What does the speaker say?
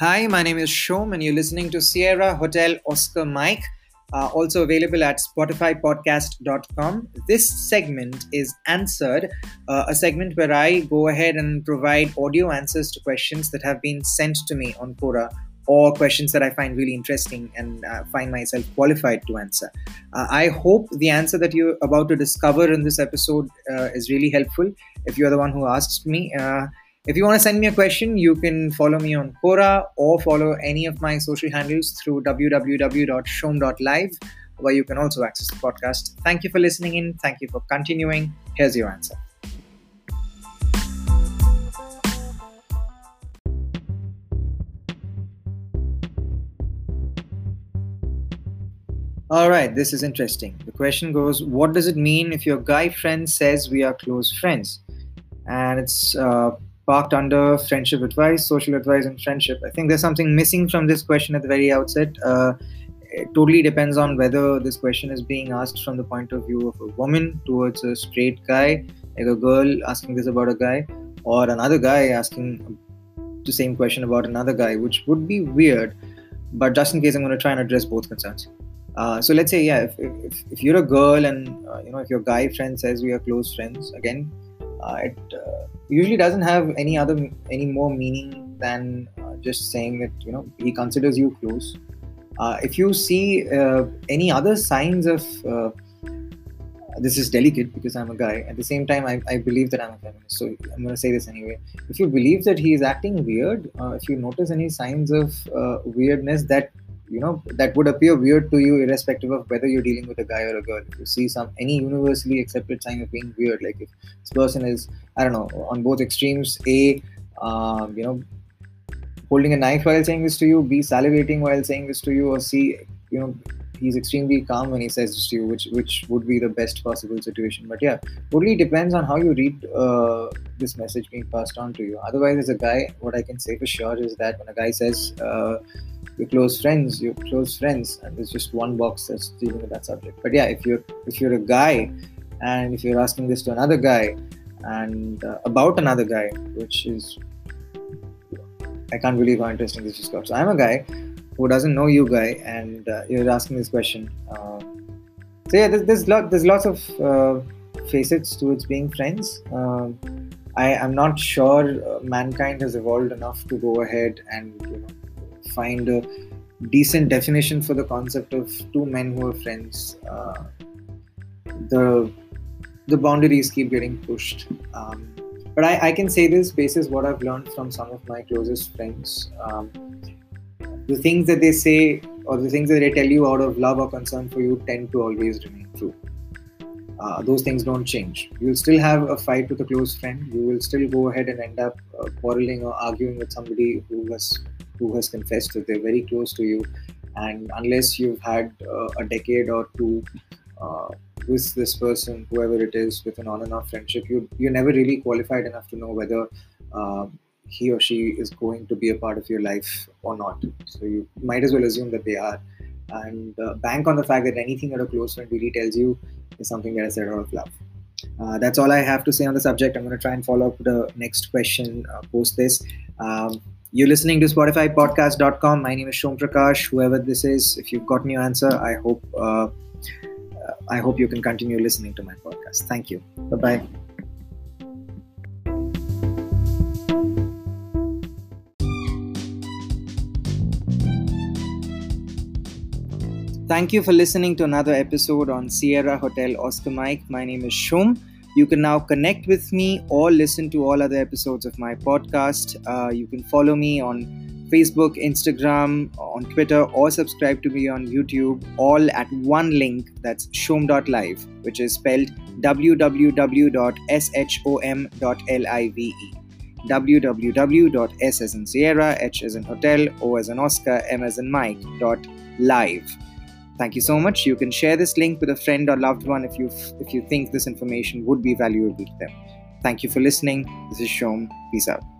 Hi, my name is Shom, and you're listening to Sierra Hotel Oscar Mike, uh, also available at SpotifyPodcast.com. This segment is Answered, uh, a segment where I go ahead and provide audio answers to questions that have been sent to me on Quora or questions that I find really interesting and uh, find myself qualified to answer. Uh, I hope the answer that you're about to discover in this episode uh, is really helpful. If you're the one who asked me, uh, if you want to send me a question, you can follow me on Quora or follow any of my social handles through www.shom.live, where you can also access the podcast. Thank you for listening in. Thank you for continuing. Here's your answer. All right, this is interesting. The question goes What does it mean if your guy friend says we are close friends? And it's uh, parked under friendship advice, social advice, and friendship. I think there's something missing from this question at the very outset. Uh, it totally depends on whether this question is being asked from the point of view of a woman towards a straight guy, like a girl asking this about a guy, or another guy asking the same question about another guy, which would be weird. But just in case, I'm going to try and address both concerns. Uh, so let's say, yeah, if, if, if you're a girl and uh, you know if your guy friend says we are close friends, again, it uh, usually doesn't have any other any more meaning than uh, just saying that you know he considers you close. if you see any other signs of this is delicate because I'm a guy. At the same time, I, I believe that I'm a feminist. So I'm going to say this anyway. If you believe that he is acting weird, uh, if you notice any signs of uh, weirdness that you know that would appear weird to you irrespective of whether you're dealing with a guy or a girl. You see some any universally accepted sign of being weird like if this person is i don't know on both extremes a um, you know holding a knife while saying this to you b salivating while saying this to you or c you know he's extremely calm when he says this to you which which would be the best possible situation. But yeah totally depends on how you read uh, this message being passed on to you otherwise as a guy what i can say for sure is that when a guy says uh, your close friends, your close friends, and there's just one box that's dealing with that subject. But yeah, if you're if you're a guy, and if you're asking this to another guy, and uh, about another guy, which is I can't believe how interesting this just got. So I'm a guy who doesn't know you, guy, and uh, you're asking this question. Uh, so yeah, there's, there's lot there's lots of uh, facets towards being friends. Um, I am not sure uh, mankind has evolved enough to go ahead and you know find a decent definition for the concept of two men who are friends, uh, the the boundaries keep getting pushed. Um, but I, I, can say this basis what I've learned from some of my closest friends. Um, the things that they say or the things that they tell you out of love or concern for you tend to always remain true. Uh, those things don't change. You'll still have a fight with a close friend. You will still go ahead and end up uh, quarreling or arguing with somebody who has who has confessed that they're very close to you and unless you've had uh, a decade or two uh, with this person whoever it is with an on and off friendship you you're never really qualified enough to know whether uh, he or she is going to be a part of your life or not so you might as well assume that they are and uh, bank on the fact that anything that a close friend really tells you is something that is said out of love uh, that's all I have to say on the subject. I'm going to try and follow up the next question uh, post this. Um, you're listening to spotifypodcast.com. My name is Shom Prakash. Whoever this is, if you've gotten your answer, I hope uh, I hope you can continue listening to my podcast. Thank you. Bye bye. Thank you for listening to another episode on Sierra Hotel Oscar Mike. My name is Shom. You can now connect with me or listen to all other episodes of my podcast. Uh, you can follow me on Facebook, Instagram, on Twitter, or subscribe to me on YouTube, all at one link that's shom.live, which is spelled www.shom.live www.s as in Sierra, H as in Hotel, O as in Oscar, M as in Mike, live. Thank you so much. You can share this link with a friend or loved one if you if you think this information would be valuable to them. Thank you for listening. This is Shom. Peace out.